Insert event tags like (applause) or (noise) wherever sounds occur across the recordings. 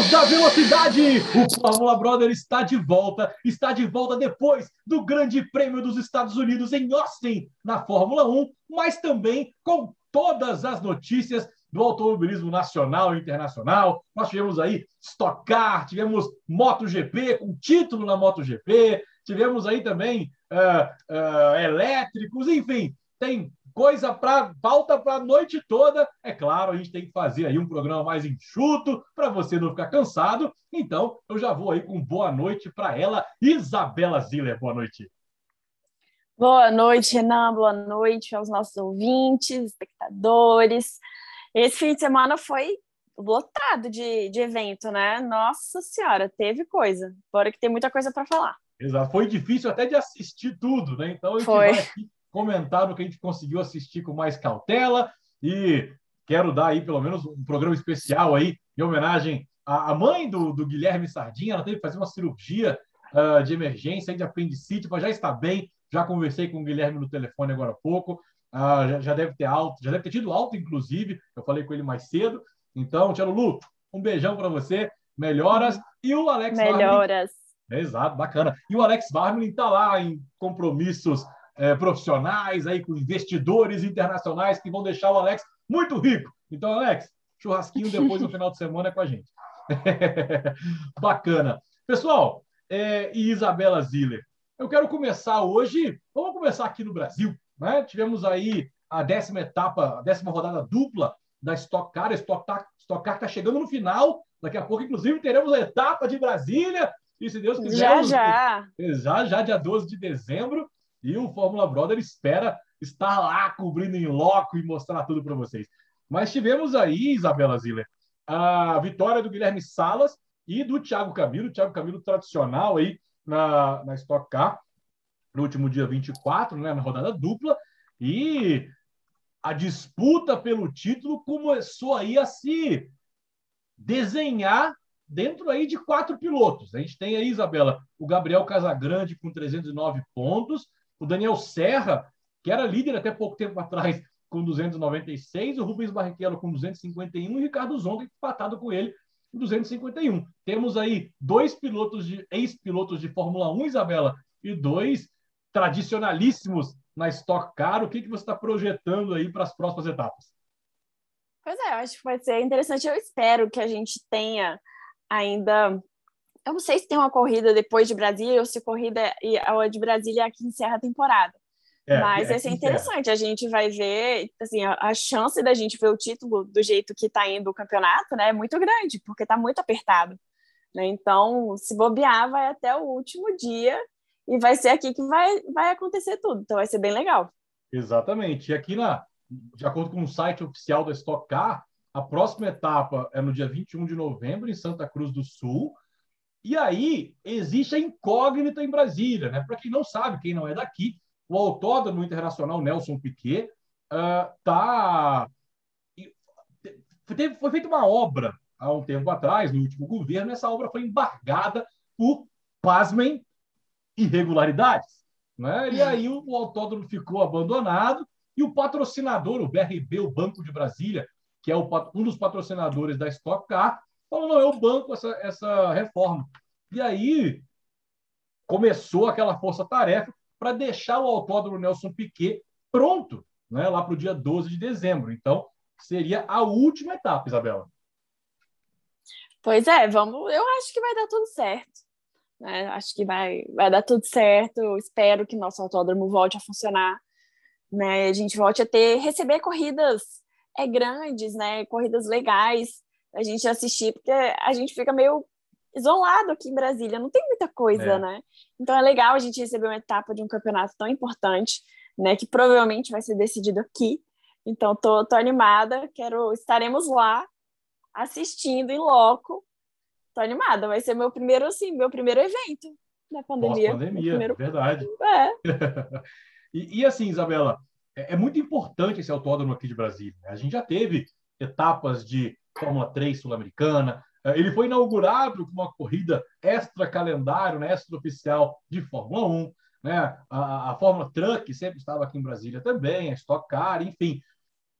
Amantes da velocidade, o Fórmula Brother está de volta, está de volta depois do Grande Prêmio dos Estados Unidos em Austin, na Fórmula 1, mas também com todas as notícias do automobilismo nacional e internacional. Nós tivemos aí Stock Car, tivemos MotoGP, com título na MotoGP, tivemos aí também uh, uh, elétricos, enfim, tem coisa para pauta para a noite toda. É claro, a gente tem que fazer aí um programa mais enxuto para você não ficar cansado. Então, eu já vou aí com boa noite para ela, Isabela Ziller. Boa noite. Boa noite, Renan. Boa noite aos nossos ouvintes, espectadores. Esse fim de semana foi lotado de, de evento, né? Nossa Senhora, teve coisa. Bora que tem muita coisa para falar. Exato. Foi difícil até de assistir tudo, né? Então, a gente foi. vai aqui comentar no que a gente conseguiu assistir com mais cautela e quero dar aí pelo menos um programa especial aí em homenagem à mãe do, do Guilherme Sardinha. Ela teve que fazer uma cirurgia uh, de emergência de apendicite, mas já está bem. Já conversei com o Guilherme no telefone agora há pouco. Uh, já, já, deve ter alto, já deve ter tido alto, inclusive. Eu falei com ele mais cedo. Então, Tia Lulu, um beijão para você. Melhoras. E o Alex Melhoras. Barmelin, exato, bacana. E o Alex Barmelin está lá em compromissos é, profissionais, aí com investidores internacionais que vão deixar o Alex muito rico. Então, Alex, churrasquinho depois no (laughs) final de semana é com a gente. (laughs) Bacana. Pessoal, é, e Isabela Ziller, eu quero começar hoje, vamos começar aqui no Brasil. Né? Tivemos aí a décima etapa, a décima rodada dupla da Stock Car. A Stock Car está chegando no final. Daqui a pouco, inclusive, teremos a etapa de Brasília. E se Deus quiser. Já, já. (laughs) Já, já, dia 12 de dezembro. E o Fórmula Brother espera estar lá cobrindo em loco e mostrar tudo para vocês. Mas tivemos aí, Isabela Ziller, a vitória do Guilherme Salas e do Thiago Camilo, o Thiago Camilo tradicional aí na, na Stock Car, no último dia 24, né, na rodada dupla, e a disputa pelo título começou aí a se desenhar dentro aí de quatro pilotos. A gente tem aí, Isabela, o Gabriel Casagrande com 309 pontos, o Daniel Serra, que era líder até pouco tempo atrás, (laughs) com 296, o Rubens Barrichello com 251 e o Ricardo Zonga empatado com ele com 251. Temos aí dois pilotos de ex-pilotos de Fórmula 1, Isabela, e dois tradicionalíssimos na Stock Car. O que, que você está projetando aí para as próximas etapas? Pois é, eu acho que vai ser interessante. Eu espero que a gente tenha ainda eu não sei se tem uma corrida depois de Brasília ou se corrida e a de Brasília é a que encerra a temporada. É, Mas é, vai ser interessante. A gente vai ver, assim, a, a, chance da gente ver o título do jeito que está indo o campeonato, né, é muito grande, porque está muito apertado. Né? Então, se bobear, vai até o último dia e vai ser aqui que vai, vai acontecer tudo. Então, vai ser bem legal. Exatamente. E aqui, na, de acordo com o site oficial da Stock Car, a próxima etapa é no dia 21 de novembro, em Santa Cruz do Sul. E aí existe a incógnita em Brasília, né? Para quem não sabe, quem não é daqui, o Autódromo Internacional Nelson Piquet uh, tá foi feita uma obra há um tempo atrás, no último governo, essa obra foi embargada por, pasmem, irregularidades. Né? E aí o, o autódromo ficou abandonado e o patrocinador, o BRB, o Banco de Brasília, que é o, um dos patrocinadores da Stock Car, Falou, não, eu banco essa, essa reforma. E aí começou aquela força-tarefa para deixar o autódromo Nelson Piquet pronto né, lá para o dia 12 de dezembro. Então, seria a última etapa, Isabela. Pois é, vamos. Eu acho que vai dar tudo certo. Né? Acho que vai, vai dar tudo certo. Eu espero que nosso autódromo volte a funcionar. Né? A gente volte a ter receber corridas é, grandes, né? Corridas legais a gente assistir, porque a gente fica meio isolado aqui em Brasília, não tem muita coisa, é. né? Então é legal a gente receber uma etapa de um campeonato tão importante, né? Que provavelmente vai ser decidido aqui. Então tô, tô animada, quero estaremos lá assistindo em loco. Tô animada, vai ser meu primeiro assim, meu primeiro evento na pandemia. Pós-pandemia, primeiro... verdade. É. (laughs) e, e, assim, Isabela, é, é, muito importante esse autódromo aqui de Brasília. Né? A gente já teve etapas de Fórmula 3 sul-americana. Eh, ele foi inaugurado com uma corrida extra-calendário, né, extra-oficial de Fórmula 1. Né? A, a Fórmula Truck sempre estava aqui em Brasília também, a Stock Car, enfim.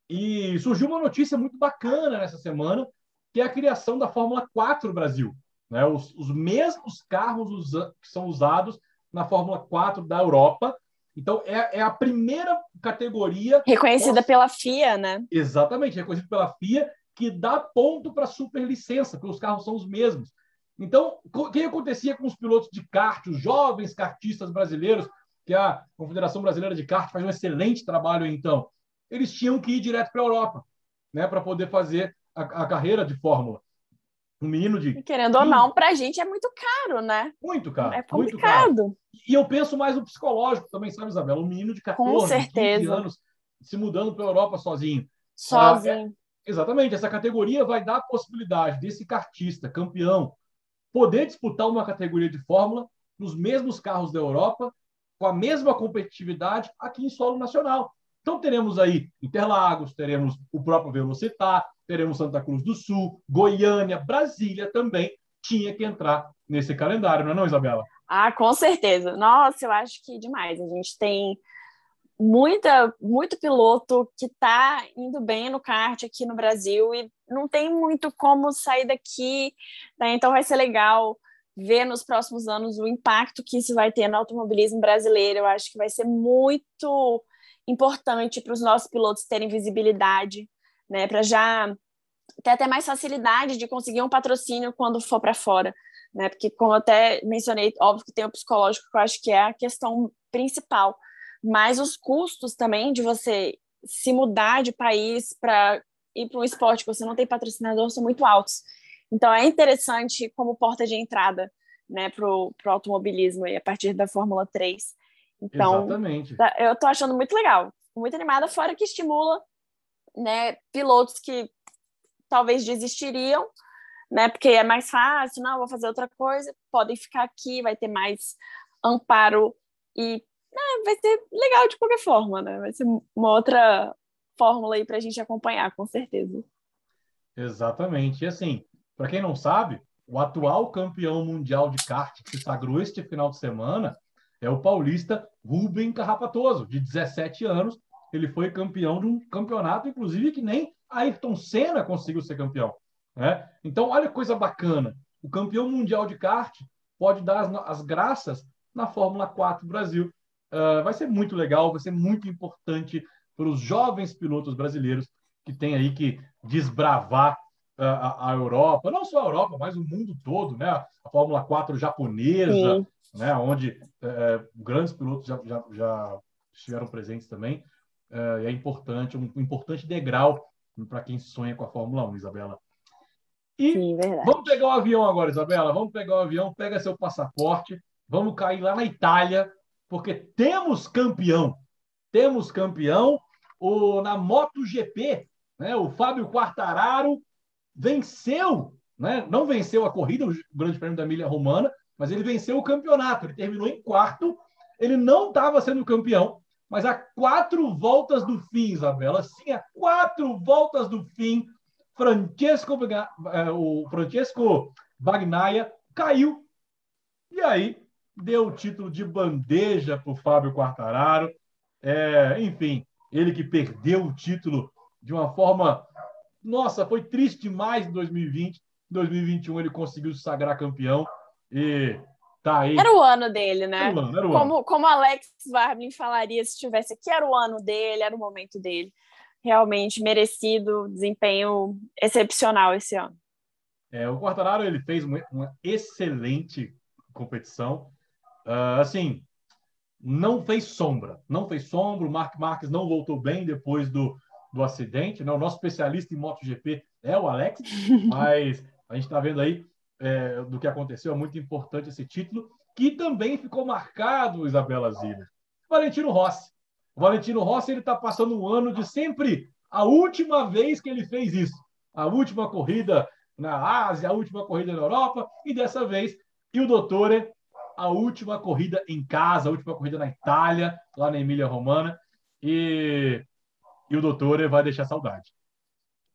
E surgiu uma notícia muito bacana nessa semana, que é a criação da Fórmula 4 Brasil. Né? Os, os mesmos carros usa, que são usados na Fórmula 4 da Europa. Então, é, é a primeira categoria. Reconhecida pela FIA, né? Exatamente, reconhecida pela FIA, que dá ponto para superlicença, porque os carros são os mesmos. Então, o que acontecia com os pilotos de kart, os jovens kartistas brasileiros, que a Confederação Brasileira de Kart faz um excelente trabalho, então, eles tinham que ir direto para a Europa, né, para poder fazer a, a, carreira de Fórmula. Um menino de. Querendo ou não, para a gente é muito caro, né? Muito caro. É complicado. Caro. E eu penso mais no psicológico também, sabe, Isabela? Um menino de 14, 15 anos se mudando para a Europa sozinho. Sozinho. Exatamente. Essa categoria vai dar a possibilidade desse cartista, campeão, poder disputar uma categoria de Fórmula nos mesmos carros da Europa, com a mesma competitividade aqui em solo nacional. Então teremos aí Interlagos, teremos o próprio Velocitar, teremos Santa Cruz do Sul, Goiânia, Brasília também tinha que entrar nesse calendário, não é não, Isabela? Ah, com certeza. Nossa, eu acho que demais. A gente tem muita, muito piloto que está indo bem no kart aqui no Brasil e não tem muito como sair daqui, né? então vai ser legal ver nos próximos anos o impacto que isso vai ter no automobilismo brasileiro. Eu acho que vai ser muito importante para os nossos pilotos terem visibilidade, né? Para já ter até mais facilidade de conseguir um patrocínio quando for para fora, né? Porque como eu até mencionei, óbvio que tem o psicológico que eu acho que é a questão principal mas os custos também de você se mudar de país para ir para um esporte que você não tem patrocinador são muito altos. Então é interessante como porta de entrada né, para o automobilismo e a partir da Fórmula 3. Então, Exatamente. Tá, eu estou achando muito legal, muito animada, fora que estimula né, pilotos que talvez desistiriam, né, porque é mais fácil, não, vou fazer outra coisa, podem ficar aqui, vai ter mais amparo e é, vai ser legal de qualquer forma, né? Vai ser uma outra fórmula aí para a gente acompanhar, com certeza. Exatamente. E assim, para quem não sabe, o atual campeão mundial de kart que se sagrou este final de semana é o paulista Rubem Carrapatoso, de 17 anos. Ele foi campeão de um campeonato, inclusive, que nem Ayrton Senna conseguiu ser campeão. Né? Então, olha que coisa bacana. O campeão mundial de kart pode dar as, as graças na Fórmula 4 Brasil. Uh, vai ser muito legal, vai ser muito importante para os jovens pilotos brasileiros que têm aí que desbravar uh, a, a, Europa, não só a Europa, mas o mundo todo, né? A Fórmula 4 japonesa, né? onde uh, grandes pilotos já, já, já, estiveram presentes também. E é importante, um, um importante degrau para quem sonha com a Fórmula 1, Isabela. E Sim, vamos pegar o avião agora, Isabela. Vamos pegar o avião, pega seu passaporte, vamos cair lá na Itália porque temos campeão. Temos campeão. O, na MotoGP, né, o Fábio Quartararo venceu, né, não venceu a corrida, o Grande Prêmio da Emília Romana, mas ele venceu o campeonato. Ele terminou em quarto. Ele não estava sendo campeão, mas a quatro voltas do fim, Isabela, sim, a quatro voltas do fim, Francesco, eh, o Francesco Bagnaia caiu. E aí deu o título de bandeja para o Fábio Quartararo. É, enfim, ele que perdeu o título de uma forma. Nossa, foi triste demais em 2020. Em 2021 ele conseguiu se sagrar campeão e tá aí. Era o ano dele, né? Era o ano, era o como, ano. como Alex Varblin falaria se estivesse aqui, era o ano dele, era o momento dele. Realmente merecido, desempenho excepcional esse ano. É, o Quartararo ele fez uma, uma excelente competição. Uh, assim, não fez sombra, não fez sombra. O Mark Marques não voltou bem depois do, do acidente. Né? O nosso especialista em MotoGP é o Alex, (laughs) mas a gente está vendo aí é, do que aconteceu. É muito importante esse título, que também ficou marcado, Isabela Ziller. Valentino Rossi. O Valentino Rossi ele está passando um ano de sempre a última vez que ele fez isso. A última corrida na Ásia, a última corrida na Europa, e dessa vez, e o Dottore a última corrida em casa, a última corrida na Itália, lá na Emília Romana. E, e o doutor vai deixar saudade.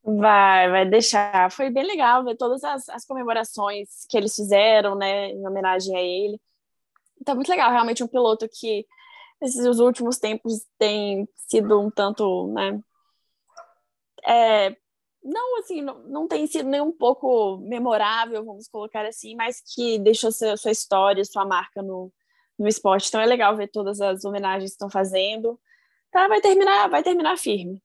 Vai, vai deixar. Foi bem legal ver todas as, as comemorações que eles fizeram, né, em homenagem a ele. Então, muito legal, realmente um piloto que nesses últimos tempos tem sido um tanto, né, é, não assim, não, não tem sido nem um pouco memorável, vamos colocar assim, mas que deixou sua, sua história, sua marca no, no esporte. Então é legal ver todas as homenagens que estão fazendo. Tá, vai terminar, vai terminar firme.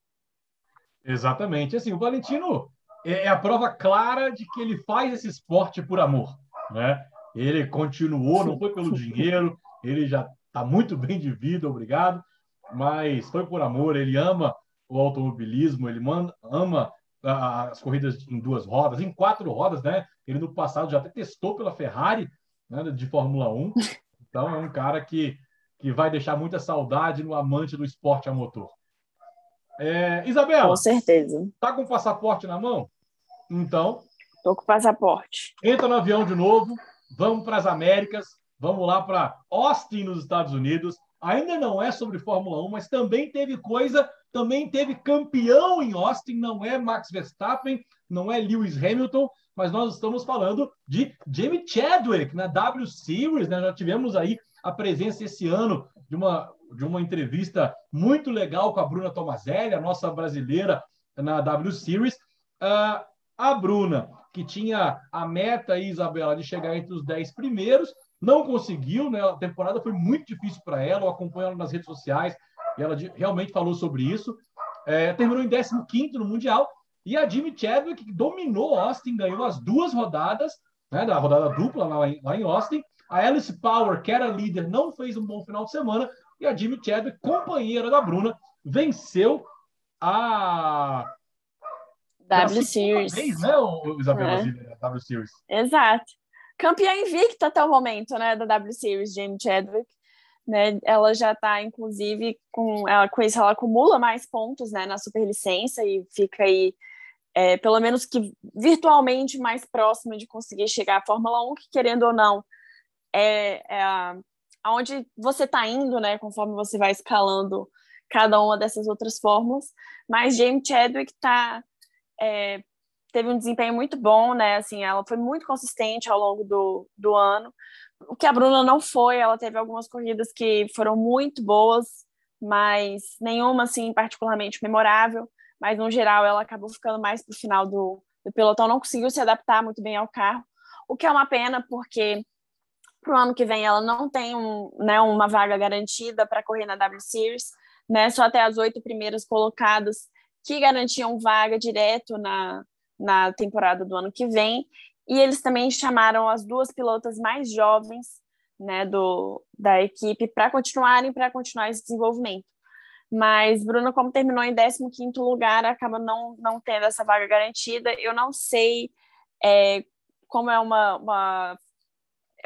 Exatamente. Assim, o Valentino é, é a prova clara de que ele faz esse esporte por amor, né? Ele continuou, não foi pelo (laughs) dinheiro, ele já está muito bem de vida, obrigado, mas foi por amor, ele ama o automobilismo, ele ama as corridas em duas rodas, em quatro rodas, né? Ele no passado já até testou pela Ferrari, né, de Fórmula 1. (laughs) Então é um cara que, que vai deixar muita saudade no amante do esporte a motor. É, Isabela. Com certeza. Tá com o passaporte na mão? Então. Tô com o passaporte. Entra no avião de novo, vamos para as Américas, vamos lá para Austin, nos Estados Unidos. Ainda não é sobre Fórmula 1, mas também teve coisa também teve campeão em Austin, não é Max Verstappen, não é Lewis Hamilton, mas nós estamos falando de Jamie Chadwick na W Series, né? Já tivemos aí a presença esse ano de uma, de uma entrevista muito legal com a Bruna Tomazelli, a nossa brasileira na W Series. Uh, a Bruna, que tinha a meta Isabela, de chegar entre os 10 primeiros, não conseguiu, né? A temporada foi muito difícil para ela, eu acompanho ela nas redes sociais, e ela realmente falou sobre isso. É, terminou em 15 no Mundial. E a Jimmy Chadwick dominou Austin, ganhou as duas rodadas, né, da rodada dupla lá em, lá em Austin. A Alice Power, que era líder, não fez um bom final de semana. E a Jimmy Chadwick, companheira da Bruna, venceu a W Series. Vez, né, Isabela? É. W Series. Exato. Campeã invicta até o momento, né, da W Series, Jamie Chadwick né? Ela já está, inclusive, com, ela, com isso, ela acumula mais pontos né, na superlicença e fica aí, é, pelo menos que virtualmente mais próxima de conseguir chegar à Fórmula 1, que querendo ou não, é, é aonde você está indo, né? Conforme você vai escalando cada uma dessas outras fórmulas. Mas James Chadwick tá, é, teve um desempenho muito bom, né? Assim, ela foi muito consistente ao longo do, do ano. O que a Bruna não foi, ela teve algumas corridas que foram muito boas, mas nenhuma assim particularmente memorável. Mas no geral ela acabou ficando mais para o final do, do pelotão, não conseguiu se adaptar muito bem ao carro, o que é uma pena porque para o ano que vem ela não tem um, né, uma vaga garantida para correr na W Series, né? Só até as oito primeiras colocadas que garantiam vaga direto na, na temporada do ano que vem. E eles também chamaram as duas pilotas mais jovens né, do, da equipe para continuarem, para continuar esse desenvolvimento. Mas Bruna, como terminou em 15º lugar, acaba não, não tendo essa vaga garantida. Eu não sei é, como é uma, uma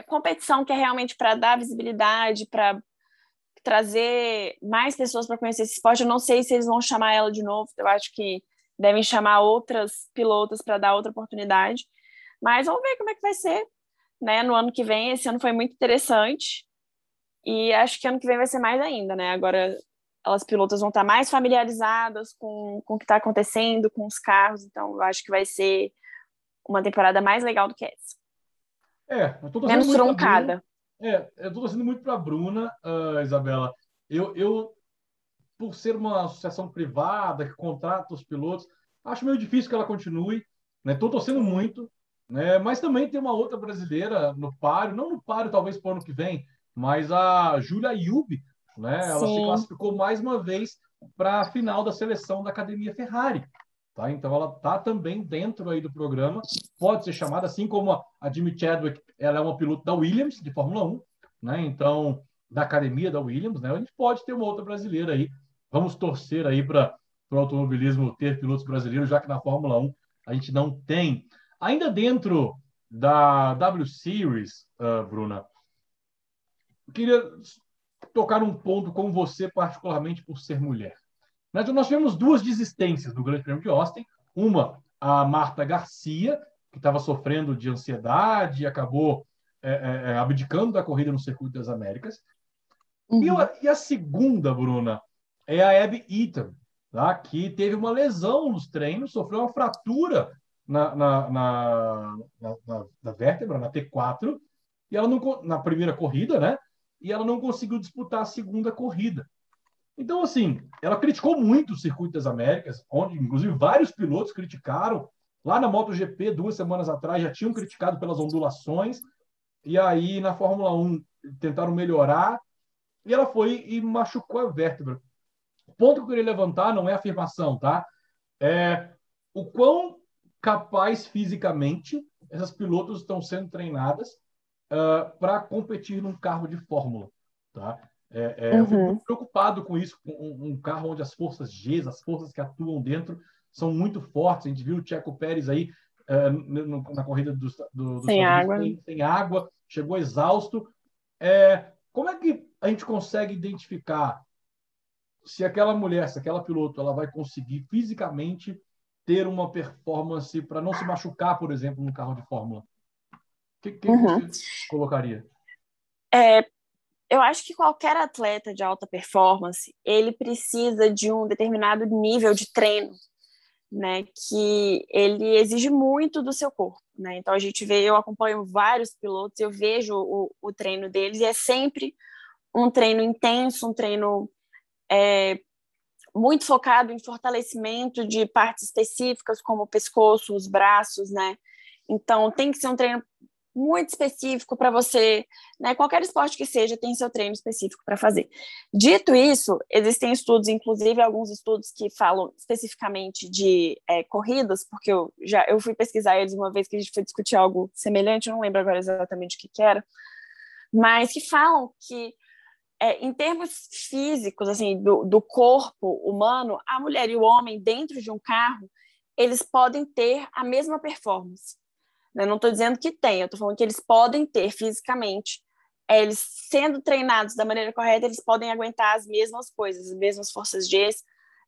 competição que é realmente para dar visibilidade, para trazer mais pessoas para conhecer esse esporte. Eu não sei se eles vão chamar ela de novo. Eu acho que devem chamar outras pilotas para dar outra oportunidade. Mas vamos ver como é que vai ser, né? No ano que vem, esse ano foi muito interessante. E acho que ano que vem vai ser mais ainda, né? Agora elas pilotas vão estar mais familiarizadas com, com o que está acontecendo, com os carros, então eu acho que vai ser uma temporada mais legal do que essa. É, eu tô Menos truncada. É, eu tô torcendo muito para a Bruna, uh, Isabela. Eu, eu, por ser uma associação privada que contrata os pilotos, acho meio difícil que ela continue. Estou né? torcendo muito, né? Mas também tem uma outra brasileira no páreo, não no páreo talvez para o ano que vem, mas a Júlia Yubi, né? Ela se classificou mais uma vez para a final da seleção da Academia Ferrari. Tá? Então ela está também dentro aí do programa, pode ser chamada, assim como a, a Jimmy Chadwick, ela é uma piloto da Williams, de Fórmula 1, né? então da academia da Williams, né? a gente pode ter uma outra brasileira aí. Vamos torcer aí para o automobilismo ter pilotos brasileiros, já que na Fórmula 1 a gente não tem. Ainda dentro da W Series, uh, Bruna, queria tocar um ponto com você, particularmente por ser mulher. Nós, nós tivemos duas desistências no Grande Prêmio de Austin. Uma, a Marta Garcia, que estava sofrendo de ansiedade e acabou é, é, é, abdicando da corrida no Circuito das Américas. Uhum. E, a, e, a, segunda, Bruna, é a Abby Eaton, tá? que teve uma lesão nos treinos, sofreu uma fratura na, na, na, na, na vértebra, na T4, e ela não, na primeira corrida, né? E ela não conseguiu disputar a segunda corrida. Então, assim, ela criticou muito o Circuito das Américas, onde, inclusive, vários pilotos criticaram. Lá na MotoGP, duas semanas atrás, já tinham criticado pelas ondulações. E aí, na Fórmula 1, tentaram melhorar. E ela foi e machucou a vértebra. O ponto que eu queria levantar não é afirmação, tá? É o quão capaz fisicamente essas pilotos estão sendo treinadas uh, ah, para competir num carro de Fórmula, tá? É, é, uhum. Eu fico uhum. preocupado com isso, com um, um, carro onde as forças G, as forças que atuam dentro, são muito fortes. A gente viu o Checo Pérez aí uh, no, na corrida do, do, do sem, água. Sem, sem, água, chegou exausto. É, como é que a gente consegue identificar se aquela mulher, se aquela piloto, ela vai conseguir fisicamente ter uma performance para não se machucar, por exemplo, no carro de Fórmula? O que, que uhum. você colocaria? É, eu acho que qualquer atleta de alta performance, ele precisa de um determinado nível de treino, né, que ele exige muito do seu corpo, né? Então a gente vê, eu acompanho vários pilotos, eu vejo o, o treino deles e é sempre um treino intenso, um treino é, muito focado em fortalecimento de partes específicas, como o pescoço, os braços, né? Então, tem que ser um treino muito específico para você, né? Qualquer esporte que seja, tem seu treino específico para fazer. Dito isso, existem estudos, inclusive alguns estudos que falam especificamente de é, corridas, porque eu já eu fui pesquisar eles uma vez que a gente foi discutir algo semelhante, não lembro agora exatamente o que, que era, mas que falam que é, em termos físicos, assim, do, do corpo humano, a mulher e o homem dentro de um carro, eles podem ter a mesma performance. Né? Não estou dizendo que tem, eu estou falando que eles podem ter fisicamente. É, eles sendo treinados da maneira correta, eles podem aguentar as mesmas coisas, as mesmas forças G,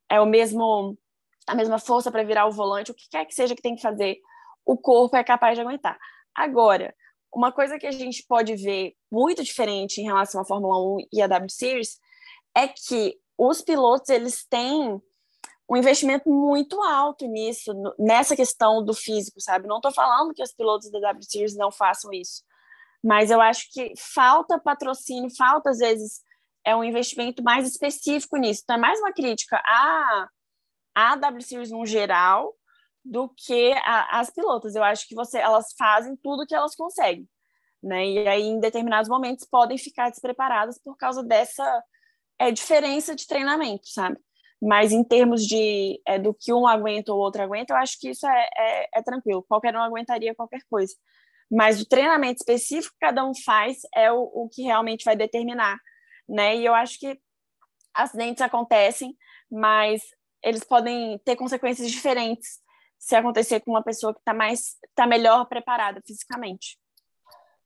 é o mesmo a mesma força para virar o volante, o que quer que seja que tem que fazer, o corpo é capaz de aguentar. Agora, uma coisa que a gente pode ver muito diferente em relação à Fórmula 1 e à W Series é que os pilotos eles têm um investimento muito alto nisso, nessa questão do físico, sabe? Não estou falando que os pilotos da W Series não façam isso, mas eu acho que falta patrocínio, falta às vezes é um investimento mais específico nisso. Então é mais uma crítica à, à W Series no geral do que a, as pilotas. Eu acho que você, elas fazem tudo que elas conseguem, né? E aí, em determinados momentos, podem ficar despreparadas por causa dessa é, diferença de treinamento, sabe? Mas em termos de é, do que um aguenta ou outro aguenta, eu acho que isso é, é, é tranquilo. Qualquer um aguentaria qualquer coisa. Mas o treinamento específico que cada um faz é o, o que realmente vai determinar, né? E eu acho que acidentes acontecem, mas eles podem ter consequências diferentes se acontecer com uma pessoa que está mais está melhor preparada fisicamente.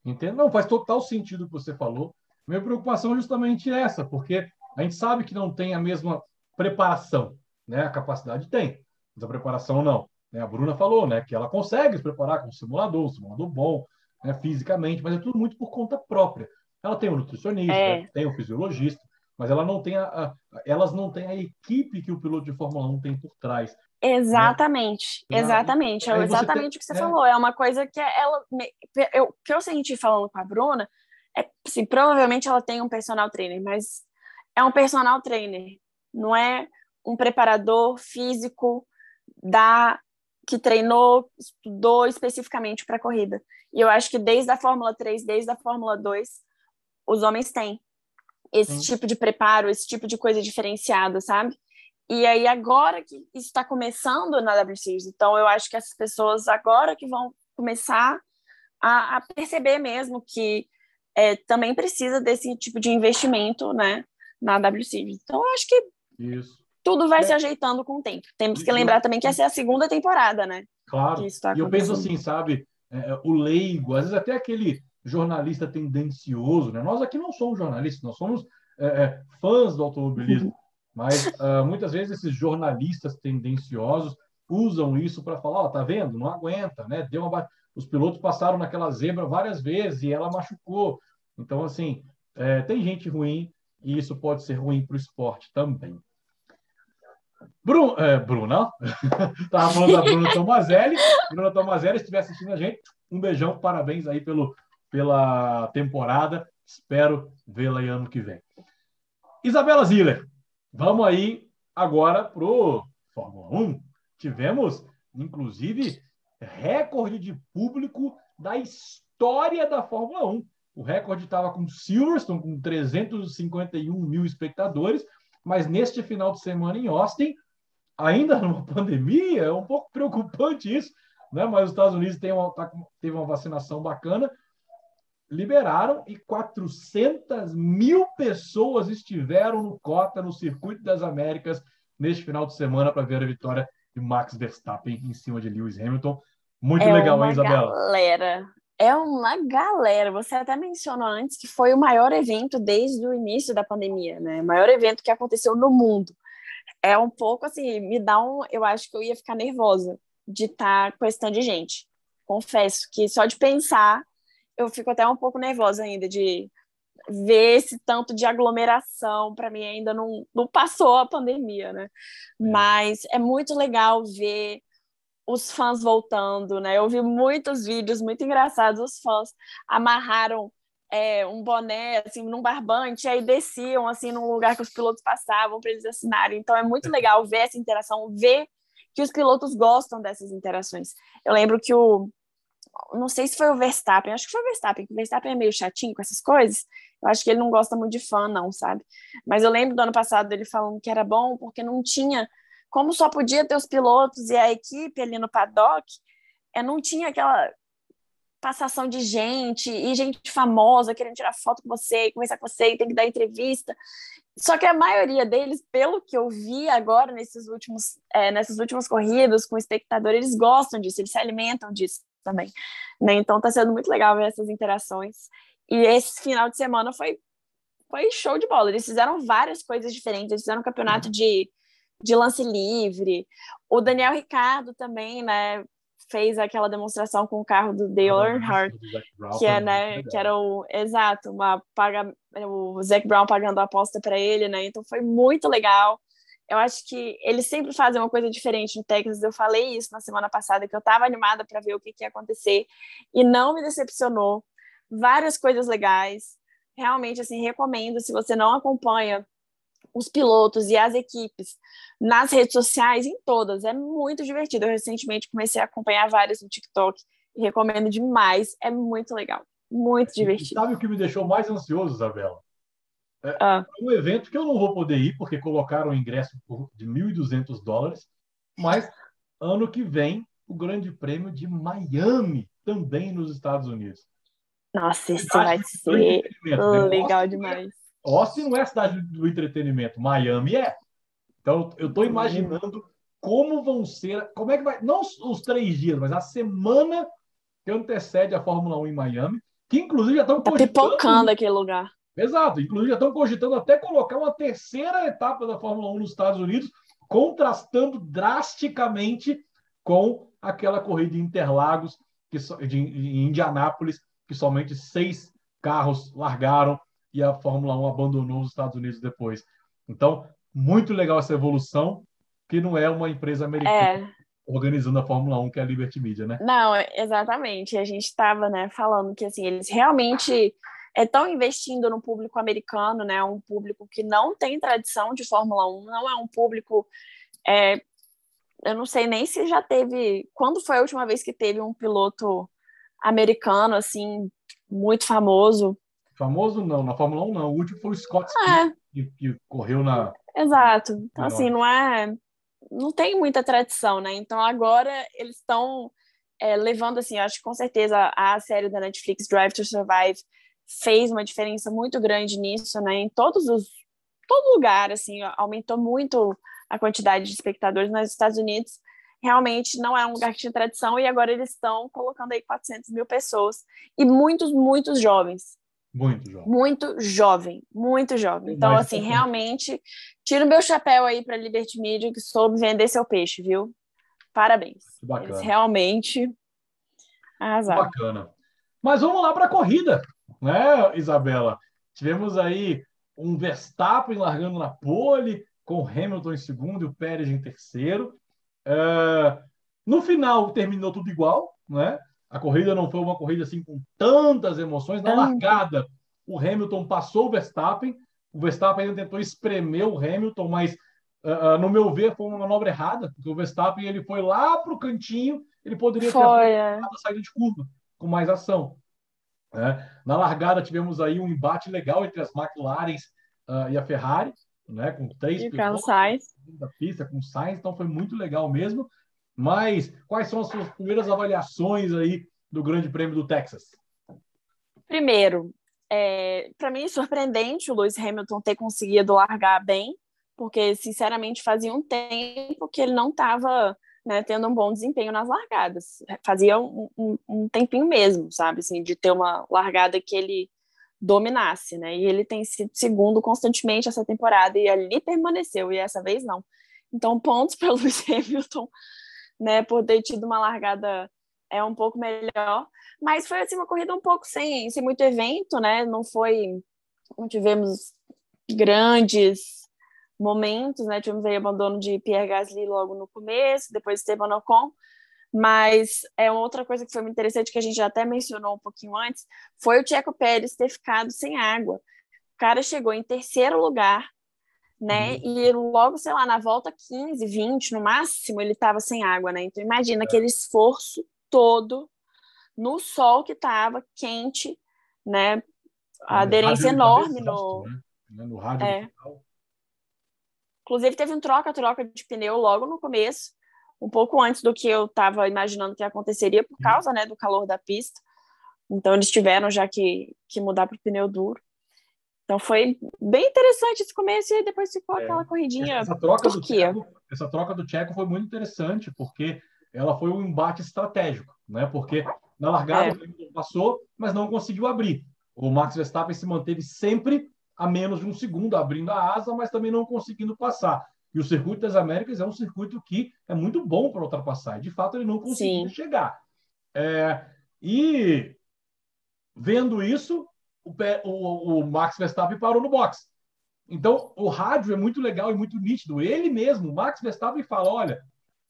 Entendo? Não, faz total sentido o que você falou. Minha preocupação é justamente essa, porque a gente sabe que não tem a mesma preparação, né? A capacidade tem, mas a preparação não. Né? A Bruna falou, né, que ela consegue se preparar com um simulador, um simulador bom, né, fisicamente, mas é tudo muito por conta própria. Ela tem um nutricionista, é. tem um fisiologista, mas ela não tem a, a, elas não têm a equipe que o piloto de Fórmula 1 tem por trás. Exatamente, né? exatamente, é exatamente o que você é. falou. É uma coisa que ela, eu, que eu senti falando com a Bruna, é assim, provavelmente ela tem um personal trainer, mas é um personal trainer, não é um preparador físico da que treinou, estudou especificamente para corrida. E eu acho que desde a Fórmula 3, desde a Fórmula 2, os homens têm esse Sim. tipo de preparo, esse tipo de coisa diferenciada, sabe? E aí, agora que está começando na W Series, então eu acho que essas pessoas agora que vão começar a, a perceber mesmo que é, também precisa desse tipo de investimento né, na W Series. Então, eu acho que isso. tudo vai é. se ajeitando com o tempo. Temos que lembrar também que essa é a segunda temporada, né? Claro. Tá e eu penso assim, sabe, é, é, o leigo, às vezes até aquele jornalista tendencioso, né? Nós aqui não somos jornalistas, nós somos é, é fãs do automobilismo. Mas uh, muitas vezes esses jornalistas tendenciosos usam isso para falar, ó, oh, tá vendo? Não aguenta, né? Deu uma os pilotos passaram naquela zebra várias vezes e ela machucou. Então, assim, é, tem gente ruim e isso pode ser ruim para o esporte também. Bru, é, Bruna, (laughs) estava falando da Bruna Tomazelli. Bruna Tomazelli, se estiver assistindo a gente, um beijão, parabéns aí pelo, pela temporada. Espero vê-la ano que vem. Isabela Ziller, Vamos aí agora para o Fórmula 1. Tivemos, inclusive, recorde de público da história da Fórmula 1. O recorde estava com Silverstone, com 351 mil espectadores, mas neste final de semana em Austin, ainda (laughs) numa pandemia, é um pouco preocupante isso, né? mas os Estados Unidos uma, tá, teve uma vacinação bacana, liberaram e 400 mil pessoas estiveram no Cota, no Circuito das Américas, neste final de semana, para ver a vitória de Max Verstappen em cima de Lewis Hamilton. Muito é legal, hein, Isabela? Galera. É uma galera. Você até mencionou antes que foi o maior evento desde o início da pandemia, né? O maior evento que aconteceu no mundo. É um pouco assim, me dá um. Eu acho que eu ia ficar nervosa de estar com esse tanto de gente. Confesso que só de pensar eu fico até um pouco nervosa ainda de ver esse tanto de aglomeração. Para mim, ainda não, não passou a pandemia, né? É. Mas é muito legal ver os fãs voltando, né? Eu vi muitos vídeos muito engraçados. Os fãs amarraram é, um boné assim num barbante, aí desciam assim num lugar que os pilotos passavam para eles assinarem. Então é muito (laughs) legal ver essa interação, ver que os pilotos gostam dessas interações. Eu lembro que o não sei se foi o Verstappen, acho que foi o Verstappen, o Verstappen é meio chatinho com essas coisas. Eu acho que ele não gosta muito de fã, não, sabe? Mas eu lembro do ano passado dele falando que era bom porque não tinha, como só podia ter os pilotos e a equipe ali no paddock, é, não tinha aquela passação de gente e gente famosa querendo tirar foto com você, conversar com você, e tem que dar entrevista. Só que a maioria deles, pelo que eu vi agora nesses últimos, é, nessas últimas corridas com o espectador, eles gostam disso, eles se alimentam disso também. Né? Então está sendo muito legal ver essas interações. E esse final de semana foi, foi show de bola. Eles fizeram várias coisas diferentes. Eles fizeram um campeonato uhum. de, de lance livre. O Daniel Ricardo também, né? Fez aquela demonstração com o carro do Dale Earnhardt, que é, né, que era o exato, uma paga, o Zac Brown pagando a aposta para ele, né? Então foi muito legal. Eu acho que eles sempre fazem uma coisa diferente no Texas. Eu falei isso na semana passada, que eu estava animada para ver o que, que ia acontecer e não me decepcionou. Várias coisas legais. Realmente, assim, recomendo. Se você não acompanha os pilotos e as equipes nas redes sociais, em todas, é muito divertido. Eu recentemente comecei a acompanhar vários no TikTok e recomendo demais. É muito legal, muito divertido. E sabe o que me deixou mais ansioso, Isabela? É ah. um evento que eu não vou poder ir, porque colocaram o ingresso de 1.200 dólares, mas ano que vem o Grande Prêmio de Miami, também nos Estados Unidos. Nossa, isso vai ser né? legal demais. Austin não é a cidade do entretenimento, Miami é. Então, eu estou imaginando como vão ser, como é que vai, não os três dias, mas a semana que antecede a Fórmula 1 em Miami, que inclusive já estão tá pipocando aquele lugar. Exato. Inclusive, já estão cogitando até colocar uma terceira etapa da Fórmula 1 nos Estados Unidos, contrastando drasticamente com aquela corrida em Interlagos, que, de, em Indianápolis, que somente seis carros largaram e a Fórmula 1 abandonou os Estados Unidos depois. Então, muito legal essa evolução, que não é uma empresa americana. É organizando a Fórmula 1, que é a Liberty Media, né? Não, exatamente. A gente estava né, falando que assim, eles realmente estão investindo no público americano, né? Um público que não tem tradição de Fórmula 1, não é um público. É, eu não sei nem se já teve. Quando foi a última vez que teve um piloto americano, assim, muito famoso? Famoso não, na Fórmula 1 não. O último foi o Scott é. que, que, correu na. Exato. Então, assim, não é. Não tem muita tradição, né? Então agora eles estão é, levando, assim, acho que com certeza a série da Netflix Drive to Survive fez uma diferença muito grande nisso, né? Em todos os todo lugar, assim, aumentou muito a quantidade de espectadores nos Estados Unidos. Realmente não é um lugar que tinha tradição e agora eles estão colocando aí 400 mil pessoas e muitos, muitos jovens. Muito jovem. Muito jovem, muito jovem. Então, assim, realmente, tiro meu chapéu aí para Liberty Media que soube vender seu peixe, viu? Parabéns. Eles realmente arrasaram. Bacana. Mas vamos lá para a corrida né, Isabela? Tivemos aí um Verstappen largando na pole, com o Hamilton em segundo e o Pérez em terceiro. É, no final terminou tudo igual, né? A corrida não foi uma corrida assim com tantas emoções. Na largada, o Hamilton passou o Verstappen, O Verstappen ainda tentou espremer o Hamilton, mas uh, no meu ver foi uma manobra errada, porque o Verstappen ele foi lá para o cantinho, ele poderia foi, ter é. a saída de curva com mais ação. Né? Na largada tivemos aí um embate legal entre as McLarens uh, e a Ferrari, né? com três pilotos da pista, com Sainz, então foi muito legal mesmo. Mas quais são as suas primeiras avaliações aí do Grande Prêmio do Texas? Primeiro, é, para mim, surpreendente o Lewis Hamilton ter conseguido largar bem, porque, sinceramente, fazia um tempo que ele não estava né, tendo um bom desempenho nas largadas. Fazia um, um, um, tempinho mesmo, sabe, assim, de ter uma largada que ele dominasse, né? E ele tem sido segundo constantemente essa temporada e ali permaneceu, e essa vez não. Então, pontos (laughs) para Lewis Hamilton, né, por ter tido uma largada é um pouco melhor. Mas foi assim uma corrida um pouco sem, sem muito evento, né? Não foi. Não tivemos grandes momentos, né? Tivemos aí abandono de Pierre Gasly logo no começo, depois Esteban Ocon. Mas é outra coisa que foi muito interessante, que a gente já até mencionou um pouquinho antes, foi o Tcheco Pérez ter ficado sem água. O cara chegou em terceiro lugar, né? Uhum. E logo, sei lá, na volta 15, 20, no máximo, ele estava sem água, né? Então imagina é. aquele esforço todo no sol que estava quente, né? A é, aderência enorme no. Né? No rádio. É. Inclusive, teve um troca-troca de pneu logo no começo, um pouco antes do que eu estava imaginando que aconteceria, por causa né, do calor da pista. Então, eles tiveram já que, que mudar para o pneu duro. Então, foi bem interessante esse começo e depois ficou é. aquela corridinha. Essa troca, do Tcheco, essa troca do Tcheco foi muito interessante, porque ela foi um embate estratégico, né? Porque na largada é. passou, mas não conseguiu abrir. O Max Verstappen se manteve sempre a menos de um segundo abrindo a asa, mas também não conseguindo passar. E o circuito das Américas é um circuito que é muito bom para ultrapassar. De fato, ele não conseguiu chegar. É, e vendo isso, o, o, o, Max Verstappen parou no box. Então, o rádio é muito legal e muito nítido. Ele mesmo, o Max Verstappen, fala: olha,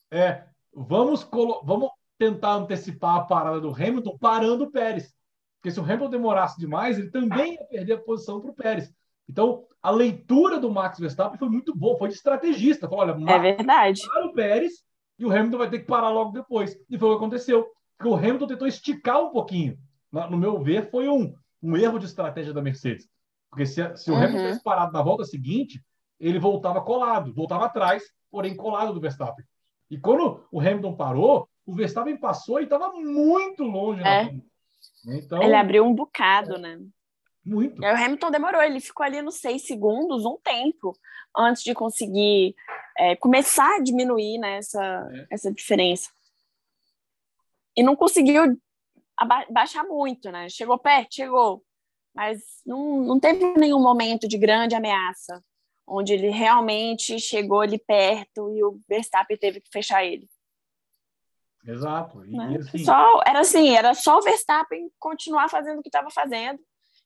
é, vamos, vamos tentar antecipar a parada do Hamilton parando o Pérez. Porque se o Hamilton demorasse demais, ele também ia perder a posição para o Pérez. Então, a leitura do Max Verstappen foi muito boa, foi de estrategista. Falou, olha, é verdade. para o Pérez e o Hamilton vai ter que parar logo depois. E foi o que aconteceu. Porque o Hamilton tentou esticar um pouquinho. No meu ver, foi um, um erro de estratégia da Mercedes. Porque se, se o uhum. Hamilton tivesse parado na volta seguinte, ele voltava colado, voltava atrás, porém colado do Verstappen. E quando o Hamilton parou, o Verstappen passou e estava muito longe. É. Então, ele abriu um bocado, né? Muito. E aí o Hamilton demorou, ele ficou ali nos seis segundos, um tempo, antes de conseguir é, começar a diminuir né, essa, é. essa diferença. E não conseguiu baixar muito, né? Chegou perto, chegou, mas não, não teve nenhum momento de grande ameaça onde ele realmente chegou ali perto e o Verstappen teve que fechar ele. Exato. E, né? assim... só, era assim, era só o Verstappen continuar fazendo o que estava fazendo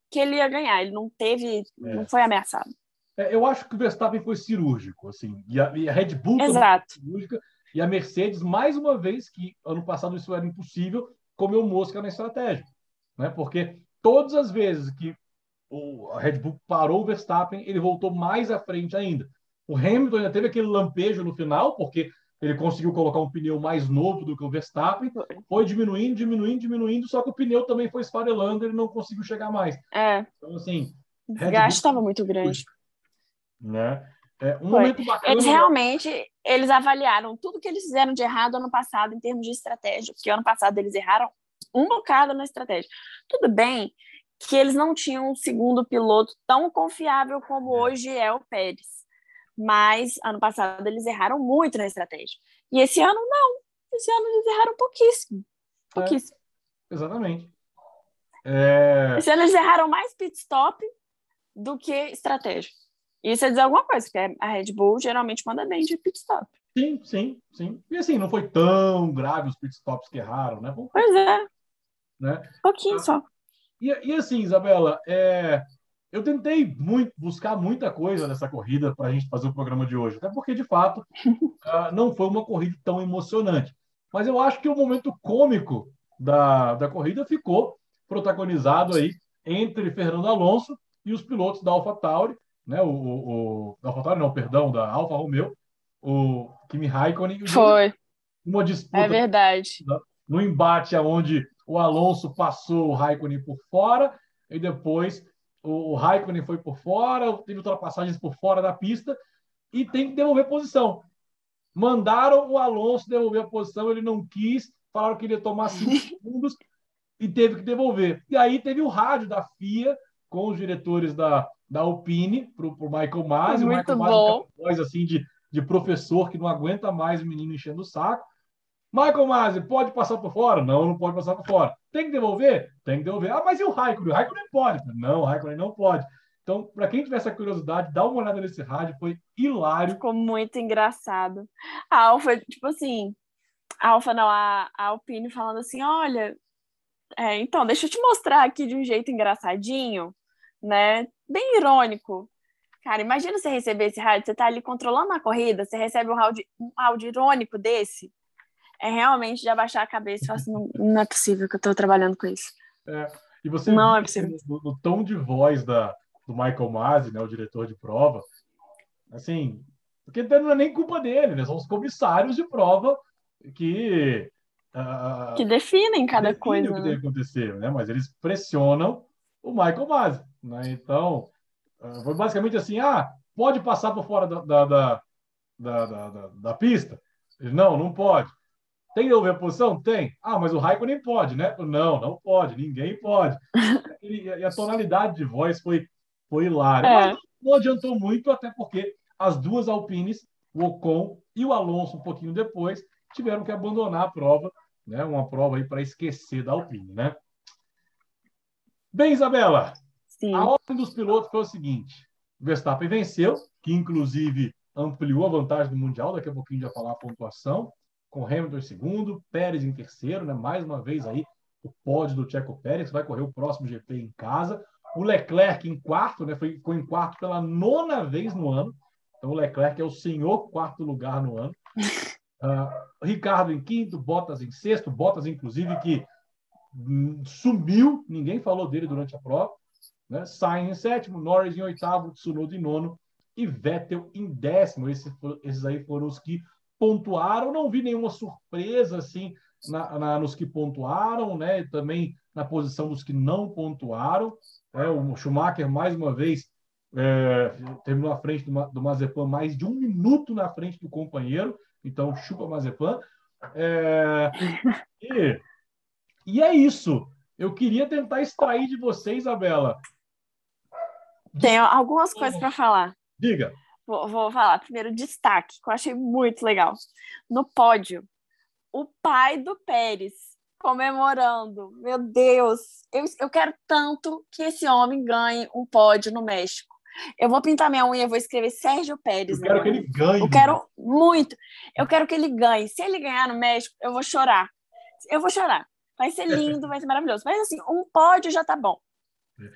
que ele ia ganhar. Ele não teve, é. não foi ameaçado. É, eu acho que o Verstappen foi cirúrgico, assim, e a, e a Red Bull Exato. cirúrgica, e a Mercedes, mais uma vez, que ano passado isso era impossível, comeu mosca na estratégia. Né? Porque todas as vezes que o, a Red Bull parou o Verstappen, ele voltou mais à frente ainda. O Hamilton ainda teve aquele lampejo no final, porque ele conseguiu colocar um pneu mais novo do que o Verstappen, foi diminuindo, diminuindo, diminuindo, só que o pneu também foi esfarelando, ele não conseguiu chegar mais. É. Então, assim. O desgaste estava muito grande. Né? É, um momento bacana. Eles realmente eles avaliaram tudo que eles fizeram de errado ano passado em termos de estratégia, porque ano passado eles erraram um bocado na estratégia. Tudo bem que eles não tinham um segundo piloto tão confiável como é. hoje é o Pérez. Mas ano passado eles erraram muito na estratégia. E esse ano não. Esse ano eles erraram pouquíssimo. É. Pouquíssimo. É, exatamente. É... Esse ano eles erraram mais pit stop do que estratégia. Isso é dizer alguma coisa, porque a Red Bull geralmente manda bem de pit stop. Sim, sim, sim. E assim, não foi tão grave os pit stops que erraram, né? pois é. Né? pouquinho ah, só. E, e assim, Isabela, é, eu tentei muito, buscar muita coisa nessa corrida para a gente fazer o programa de hoje, até porque, de fato, uh, (laughs) não foi uma corrida tão emocionante. Mas eu acho que o momento cômico da, da corrida ficou protagonizado aí entre Fernando Alonso e os pilotos da AlphaTauri, né? O, o, o AlphaTauri não, perdão, da Alfa Romeo, o Kimi Raikkonen. Foi. Uma disputa. É verdade. No embate aonde o Alonso passou o Raikkonen por fora e depois o, o Raikkonen foi por fora, teve ultrapassagens por fora da pista e tem que devolver posição. Mandaram o Alonso devolver a posição, ele não quis, falaram que ele ia tomar cinco (laughs) segundos e teve que devolver. E aí teve o rádio da FIA com os diretores da, da Alpine para o Michael Masi. Muito o Michael bom. voz assim de, de professor que não aguenta mais o menino enchendo o saco. Michael Masi, pode passar por fora? Não, não pode passar por fora. Tem que devolver? Tem que devolver. Ah, mas e o Raikkonen? O Raikkonen pode. Não, o Raikkonen não pode. Então, para quem tiver essa curiosidade, dá uma olhada nesse rádio, foi hilário. Ficou muito engraçado. A Alfa, tipo assim, a Alfa não, a, Alpine falando assim, olha, é, então, deixa eu te mostrar aqui de um jeito engraçadinho, né? Bem irônico. Cara, imagina você receber esse rádio, você tá ali controlando a corrida, você recebe um áudio, um áudio irônico desse, é realmente de abaixar a cabeça e falar assim, não, não é possível que eu tô trabalhando com isso. É, e você não é possível. No, no, tom de voz da, do Michael Masi, né, o diretor de prova, assim, porque não é nem culpa dele, né? São os comissários de prova que uh, que definem cada definem coisa, o que né? deve acontecer, né? Mas eles pressionam o Michael Masi, né? Então uh, foi basicamente assim, ah, pode passar por fora da, da, da, da, da, da pista? Ele, não, não pode. Tem que devolver a posição? Tem. Ah, mas o Raikkonen pode, né? Não, não pode, ninguém pode. (laughs) e, a tonalidade de voz foi, foi hilária. É. Mas não adiantou muito, até porque as duas Alpines, o Ocon e o Alonso, um pouquinho depois, tiveram que abandonar a prova, né? Uma prova aí para esquecer da Alpine, né? Bem, Isabela, Sim. a ordem dos pilotos foi o seguinte: Verstappen venceu, que inclusive ampliou a vantagem do Mundial, daqui a pouquinho já falar a pontuação com Hamilton em segundo, Pérez em terceiro, né? Mais uma vez aí o pódio do Checo Pérez, vai correr o próximo GP em casa. O Leclerc em quarto, né? Foi, ficou em quarto pela nona vez no ano. Então o Leclerc é o senhor quarto lugar no ano. Uh, (laughs) Ricardo em quinto, Bottas em sexto, Bottas inclusive que hum, sumiu, ninguém falou dele durante a prova. Né? Sainz em sétimo, Norris em oitavo, Tsunoda em nono e Vettel em décimo. Esses, esses aí foram os que pontuaram, não vi nenhuma surpresa assim na, na, nos que pontuaram, né? Também na posição dos que não pontuaram. É, o Schumacher, mais uma vez, é, terminou à frente do, do Mazepan, mais de um minuto na frente do companheiro. Então, chupa Mazepan. É, e, e é isso. Eu queria tentar extrair de você, Isabela. Tem algumas coisas para falar. Diga. Vou, vou falar primeiro destaque, que eu achei muito legal. No pódio, o pai do Pérez comemorando. Meu Deus, eu, eu quero tanto que esse homem ganhe um pódio no México. Eu vou pintar minha unha, vou escrever Sérgio Pérez. Eu quero que ele ganhe. Eu quero muito. Eu quero que ele ganhe. Se ele ganhar no México, eu vou chorar. Eu vou chorar. Vai ser lindo, vai ser maravilhoso. Mas assim, um pódio já tá bom.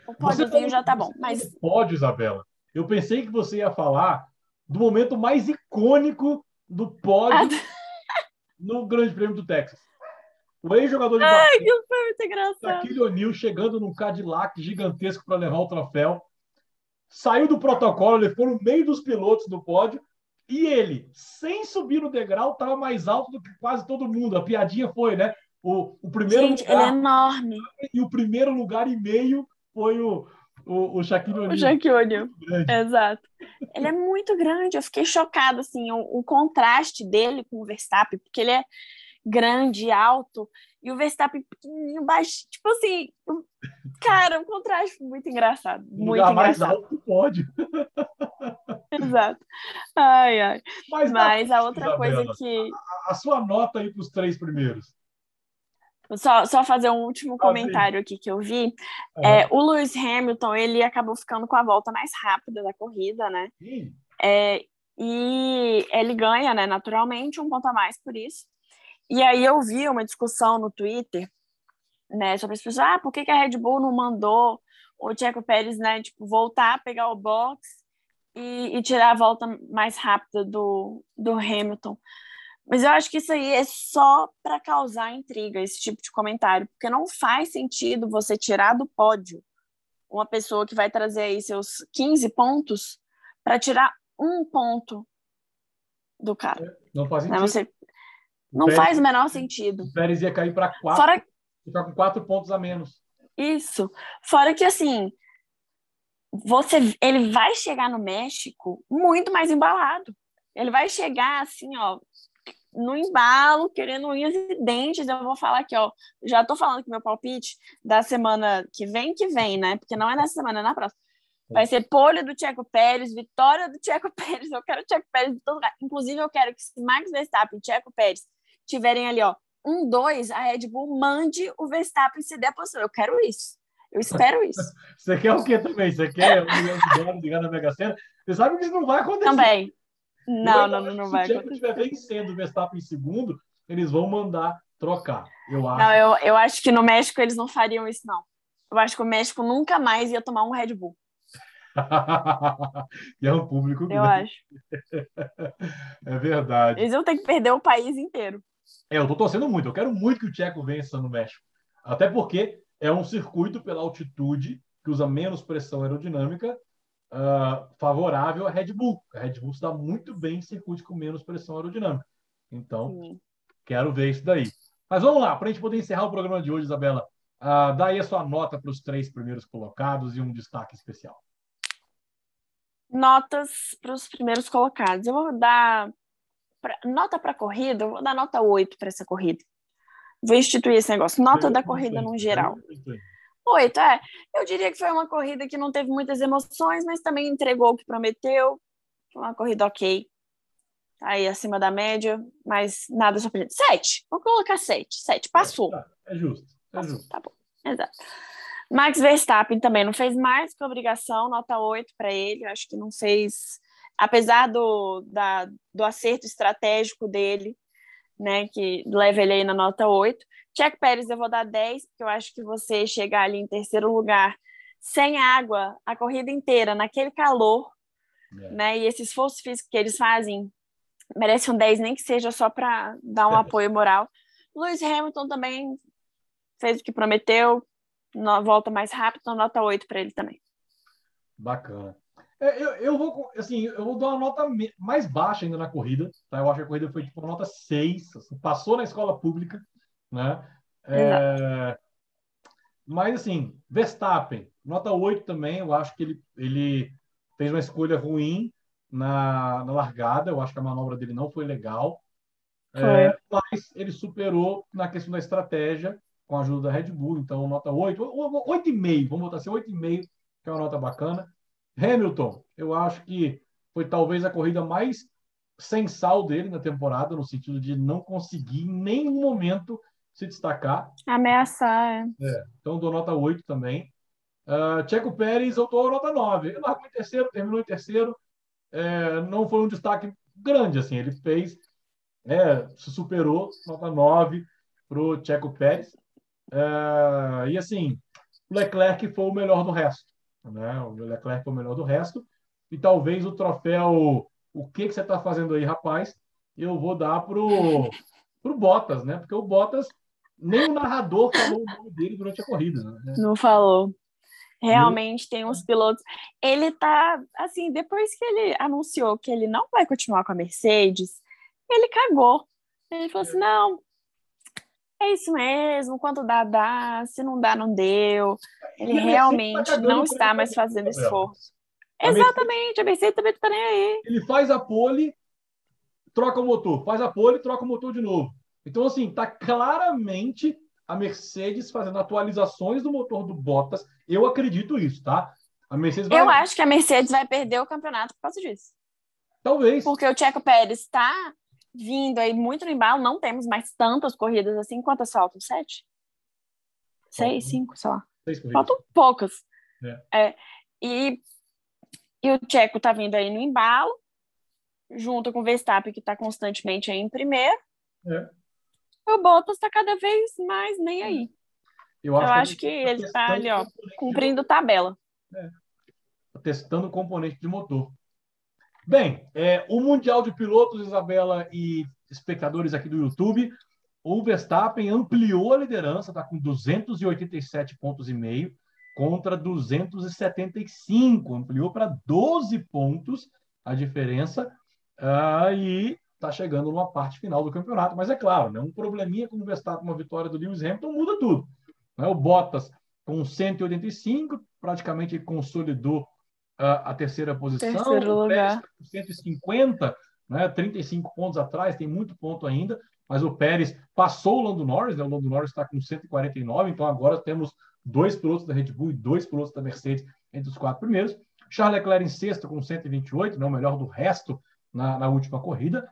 O pódiozinho já tá bom. Mas pódio, Isabela. Eu pensei que você ia falar do momento mais icônico do pódio ah, (laughs) no Grande Prêmio do Texas. O ex-jogador de Ai, que foi muito engraçado. Shaquille O'Neal chegando num Cadillac gigantesco para levar o troféu. Saiu do protocolo, ele foi no meio dos pilotos do pódio. E ele, sem subir no degrau, estava mais alto do que quase todo mundo. A piadinha foi, né? O, o primeiro Gente, lugar, ele é enorme. E o primeiro lugar e meio foi o, o, o Shaquille O'Neal. O Shaquille O'Neal. Exato. Ele é muito grande. Eu fiquei chocada, assim, o, o, contraste dele com o Verstappen, porque ele é grande, alto, e o Verstappen pequenininho, baixo. Tipo assim, cara, um contraste muito engraçado. Um muito lugar engraçado. mais alto pode. Exato. Ai, ai. Mas, Mas a outra Isabela, coisa que... A, a sua nota aí para os três primeiros. Só, só fazer um último comentário aqui que eu vi. Uhum. É, o Lewis Hamilton, ele acabou ficando com a volta mais rápida da corrida, né? É, e ele ganha, né, naturalmente, um ponto a mais por isso. E aí eu vi uma discussão no Twitter, né, sobre as pessoas, ah, por que, que a Red Bull não mandou o Checo Pérez, né, tipo, voltar, pegar o box e, e tirar a volta mais rápida do, do Hamilton? Mas eu acho que isso aí é só para causar intriga, esse tipo de comentário, porque não faz sentido você tirar do pódio uma pessoa que vai trazer aí seus 15 pontos para tirar um ponto do cara. É, não faz né, sentido. Você... Não Pérez, faz o menor sentido. O Pérez ia cair para quatro, Fora... ficar com quatro pontos a menos. Isso. Fora que, assim, você, ele vai chegar no México muito mais embalado. Ele vai chegar, assim, ó, no embalo, querendo unhas e dentes. Eu vou falar aqui, ó. Já tô falando que meu palpite da semana que vem, que vem, né? Porque não é nessa semana, é na próxima. Vai ser pole do Tcheco Pérez, vitória do Tcheco (laughs) Pérez. Eu quero o Tcheco Pérez de todo lugar. Inclusive, eu quero que se Max Verstappen e Tcheco Pérez tiverem ali, ó, um, dois, a Red Bull mande o Verstappen se der posição. Eu quero isso. Eu espero isso. (laughs) Você quer o quê também? Você quer um milhão de dólares ligar na Mega Sena? Você sabe que isso não vai acontecer. Também. Não, não, não, não vai. Se o estiver vencendo o Verstappen em segundo, eles vão mandar trocar. Eu acho. Não, eu, eu acho que no México eles não fariam isso, não. Eu acho que o México nunca mais ia tomar um Red Bull. (laughs) e é um público grande. Eu acho. (laughs) é verdade. Eles vão ter que perder o país inteiro. É, eu tô torcendo muito. Eu quero muito que o Tcheco vença no México. Até porque é um circuito pela altitude que usa menos pressão aerodinâmica uh, favorável à Red Bull. A Red Bull se dá muito bem em circuitos com menos pressão aerodinâmica. Então, Sim. quero ver isso daí. Mas vamos lá, para a gente poder encerrar o programa de hoje, Isabela, uh, dá aí a sua nota para os três primeiros colocados e um destaque especial. Notas para os primeiros colocados. Eu vou dar pra, nota para a corrida, eu vou dar nota 8 para essa corrida. Vou instituir esse negócio. Nota da corrida no geral. Oito, é. Eu diria que foi uma corrida que não teve muitas emoções, mas também entregou o que prometeu. Foi uma corrida ok. Aí acima da média, mas nada surpreendente. Sete. Vou colocar sete. Sete. Passou. É, é justo. É justo. Tá bom. Exato. Max Verstappen também não fez mais que obrigação, nota 8 para ele. Acho que não fez, apesar do, da, do acerto estratégico dele, né, que leva ele aí na nota 8. Checo Pérez eu vou dar 10, porque eu acho que você chegar ali em terceiro lugar sem água a corrida inteira, naquele calor, é. né, e esse esforço físico que eles fazem, merece um 10, nem que seja só para dar um (laughs) apoio moral. Lewis Hamilton também fez o que prometeu, volta mais rápido, então nota 8 para ele também. Bacana. É, eu, eu vou assim, eu vou dar uma nota mais baixa ainda na corrida, tá? Eu acho que a corrida foi tipo uma nota 6, assim, passou na escola pública, né? É, mas assim, Verstappen, nota 8 também, eu acho que ele, ele fez uma escolha ruim na, na largada, eu acho que a manobra dele não foi legal. É, mas ele superou na questão da estratégia com a ajuda da Red Bull, então nota 8, 8,5, vamos botar assim, 8,5, que é uma nota bacana. Hamilton, eu acho que foi talvez a corrida mais sem sal dele na temporada, no sentido de não conseguir em nenhum momento se destacar. Ameaçar, é. é então dou nota 8 também. Uh, Checo Pérez, eu dou nota 9. Ele largou em terceiro, terminou em terceiro. É, não foi um destaque grande, assim. Ele fez, é, se superou, nota 9 para o Checo Pérez. Uh, e assim, o Leclerc foi o melhor do resto. Né? O Leclerc foi o melhor do resto. E talvez o troféu, o que, que você está fazendo aí, rapaz, eu vou dar pro, pro Bottas, né? Porque o Bottas, nem o narrador falou o nome dele durante a corrida. Né? Não falou. Realmente tem uns pilotos. Ele tá assim, depois que ele anunciou que ele não vai continuar com a Mercedes, ele cagou. Ele falou assim: não, é isso mesmo, quanto dá, dá, se não dá, não deu. Ele realmente não está mais fazendo esforço. Exatamente, a Mercedes também está nem aí. Ele faz a pole, troca o motor, faz a pole, troca o motor de novo. Então, assim, está claramente a Mercedes fazendo atualizações do motor do Bottas. Eu acredito isso, tá? A Mercedes vai... Eu acho que a Mercedes vai perder o campeonato por causa disso. Talvez. Porque o Checo Pérez está vindo aí muito no embalo, não temos mais tantas corridas assim. Quantas faltam? Sete? Seis, cinco, sei lá. Faltam poucas. É. É, e, e o Tcheco tá vindo aí no embalo, junto com o Verstappen, que tá constantemente aí em primeiro. É. O Bottas tá cada vez mais nem aí. Eu acho, Eu acho que, que tá ele tá ali, ó, cumprindo tabela. É. Tá testando o componente de motor. Bem, é, o Mundial de Pilotos, Isabela e espectadores aqui do YouTube, o Verstappen ampliou a liderança, está com 287 pontos e meio. contra 275, ampliou para 12 pontos a diferença uh, e está chegando numa parte final do campeonato. Mas é claro, né, um probleminha como o Verstappen, uma vitória do Lewis Hamilton muda tudo. Né? O Bottas com 185, praticamente consolidou uh, a terceira posição. Terceiro lugar. 150, né, 35 pontos atrás, tem muito ponto ainda, mas o Pérez passou o Lando Norris, né? o Lando Norris está com 149, então agora temos dois pilotos da Red Bull e dois pilotos da Mercedes entre os quatro primeiros. Charles Leclerc em sexto com 128, né, o melhor do resto na, na última corrida.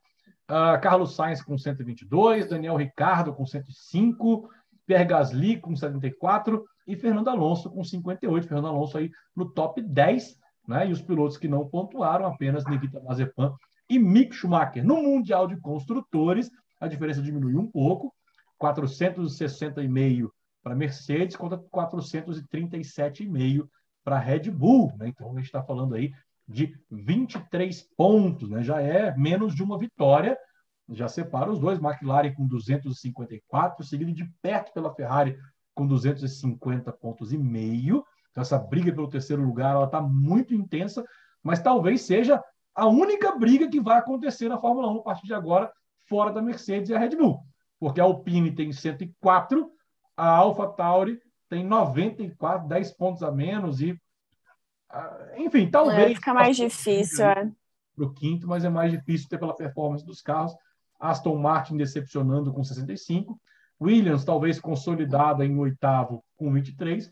Uh, Carlos Sainz com 122, Daniel Ricardo com 105, Pierre Gasly com 74 e Fernando Alonso com 58. Fernando Alonso aí no top 10, né? E os pilotos que não pontuaram apenas Nikita Mazepin e Mick Schumacher. No Mundial de Construtores, a diferença diminuiu um pouco, 460,5 para Mercedes contra 437,5 para Red Bull. Né? Então, a gente está falando aí de 23 pontos, né? já é menos de uma vitória, já separa os dois, McLaren com 254, seguido de perto pela Ferrari com 250 pontos e meio. Então, essa briga pelo terceiro lugar ela está muito intensa, mas talvez seja a única briga que vai acontecer na Fórmula 1 a partir de agora, fora da Mercedes e a Red Bull. Porque a Alpine tem 104, a Alpha Tauri tem 94, 10 pontos a menos e ah, enfim, talvez. É, fica mais difícil, é. Para o quinto, mas é mais difícil ter pela performance dos carros. Aston Martin decepcionando com 65. Williams, talvez consolidada em oitavo com 23.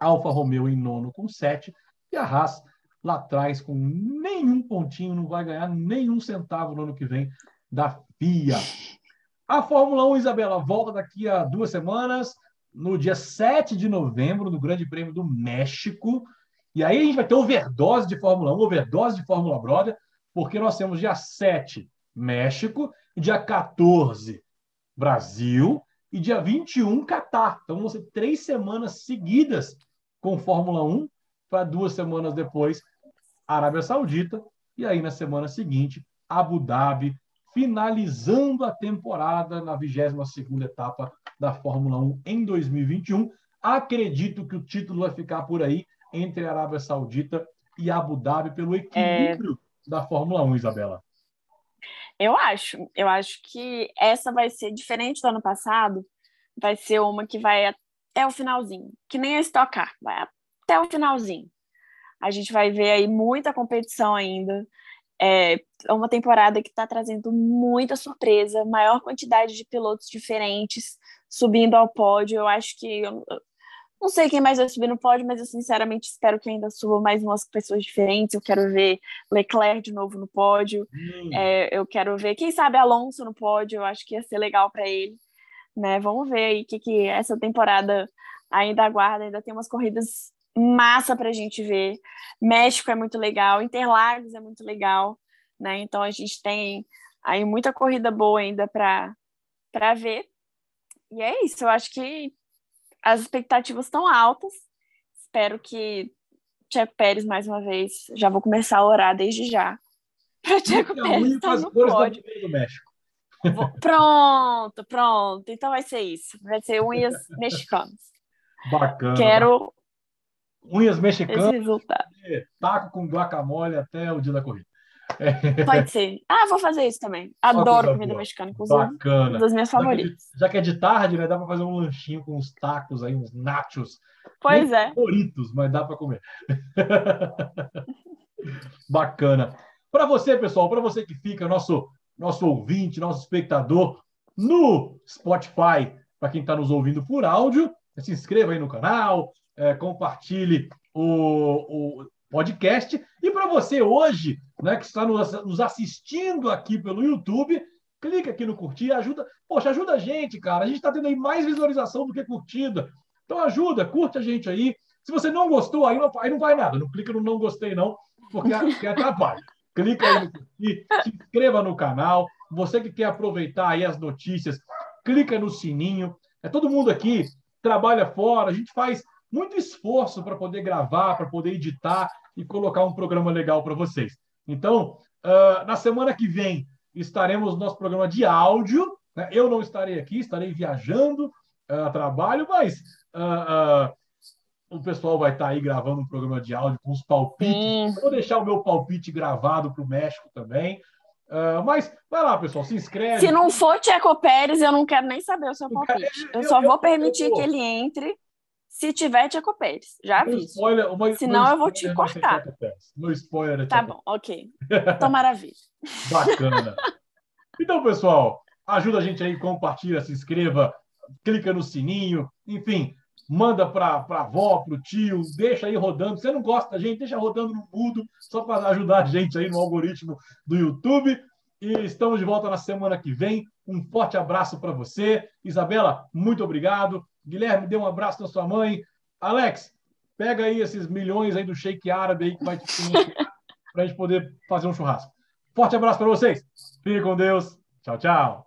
Alfa Romeo em nono com 7. E a Haas lá atrás com nenhum pontinho, não vai ganhar nenhum centavo no ano que vem da FIA. A Fórmula 1, Isabela, volta daqui a duas semanas, no dia 7 de novembro, no Grande Prêmio do México. E aí a gente vai ter overdose de Fórmula 1, overdose de Fórmula Brother, porque nós temos dia 7 México, dia 14 Brasil e dia 21 Catar. Então vão ser três semanas seguidas com Fórmula 1 para duas semanas depois Arábia Saudita e aí na semana seguinte Abu Dhabi, finalizando a temporada na 22ª etapa da Fórmula 1 em 2021. Acredito que o título vai ficar por aí entre a Arábia Saudita e Abu Dhabi pelo equilíbrio é... da Fórmula 1, Isabela? Eu acho. Eu acho que essa vai ser diferente do ano passado. Vai ser uma que vai até o finalzinho, que nem a Stock Car, vai até o finalzinho. A gente vai ver aí muita competição ainda. É uma temporada que está trazendo muita surpresa, maior quantidade de pilotos diferentes subindo ao pódio. Eu acho que não sei quem mais vai subir no pódio, mas eu sinceramente espero que ainda suba mais umas pessoas diferentes. Eu quero ver Leclerc de novo no pódio. Hum. É, eu quero ver, quem sabe, Alonso no pódio. Eu acho que ia ser legal para ele. Né? Vamos ver aí o que, que essa temporada ainda aguarda. Ainda tem umas corridas massa para a gente ver. México é muito legal, Interlagos é muito legal. Né? Então a gente tem aí muita corrida boa ainda para ver. E é isso, eu acho que as expectativas estão altas. Espero que Tcheco Pérez, mais uma vez, já vou começar a orar desde já. (laughs) Para Tcheco Pérez estar no pódio. Do México. Pronto, pronto. Então vai ser isso. Vai ser unhas (laughs) mexicanas. Bacana. Quero unhas mexicanas. Taco com guacamole até o dia da corrida. Pode ser. Ah, vou fazer isso também. (laughs) Adoro comida boa. mexicana, inclusive. Bacana. Uma das minhas favoritas. Já que, é de tarde, né? Dá para fazer um lanchinho com uns tacos aí, uns nachos. Pois é. Favoritos, mas dá para comer. (laughs) Bacana. Para você, pessoal, para você que fica, nosso, nosso ouvinte, nosso espectador no Spotify, para quem está nos ouvindo por áudio, se inscreva aí no canal, é, compartilhe o, o podcast. E para você hoje, né, que está nos assistindo aqui pelo YouTube, clica aqui no curtir, ajuda. Poxa, ajuda a gente, cara. A gente está tendo aí mais visualização do que curtida. Então ajuda, curte a gente aí. Se você não gostou, aí não, aí não vai nada. Não clica no não gostei, não, porque, porque atrapalha. Clica aí no curtir, se inscreva no canal. Você que quer aproveitar aí as notícias, clica no sininho. É todo mundo aqui trabalha fora, a gente faz muito esforço para poder gravar, para poder editar e colocar um programa legal para vocês. Então, uh, na semana que vem, estaremos no nosso programa de áudio. Né? Eu não estarei aqui, estarei viajando uh, a trabalho, mas uh, o pessoal vai estar aí gravando um programa de áudio com os palpites. Vou deixar o meu palpite gravado para o México também. Uh, mas vai lá, pessoal, se inscreve. Se não for Tcheco Pérez, eu não quero nem saber o seu palpite. Eu, eu só vou permitir que ele entre se tiver Tcheco Pérez. Já vi. Spoiler, uma, Senão eu vou te cortar. Meu spoiler Tá bom, ok. Então, maravilha. (laughs) Bacana. Então, pessoal, ajuda a gente aí, compartilha, se inscreva, clica no sininho, enfim, manda para a avó, para o tio, deixa aí rodando. Se você não gosta da gente, deixa rodando no mudo, só para ajudar a gente aí no algoritmo do YouTube. E estamos de volta na semana que vem. Um forte abraço para você. Isabela, muito obrigado. Guilherme, dê um abraço na sua mãe. Alex, pega aí esses milhões aí do shake árabe aí que vai te para a gente poder fazer um churrasco. Forte abraço para vocês. Fique com Deus. Tchau, tchau.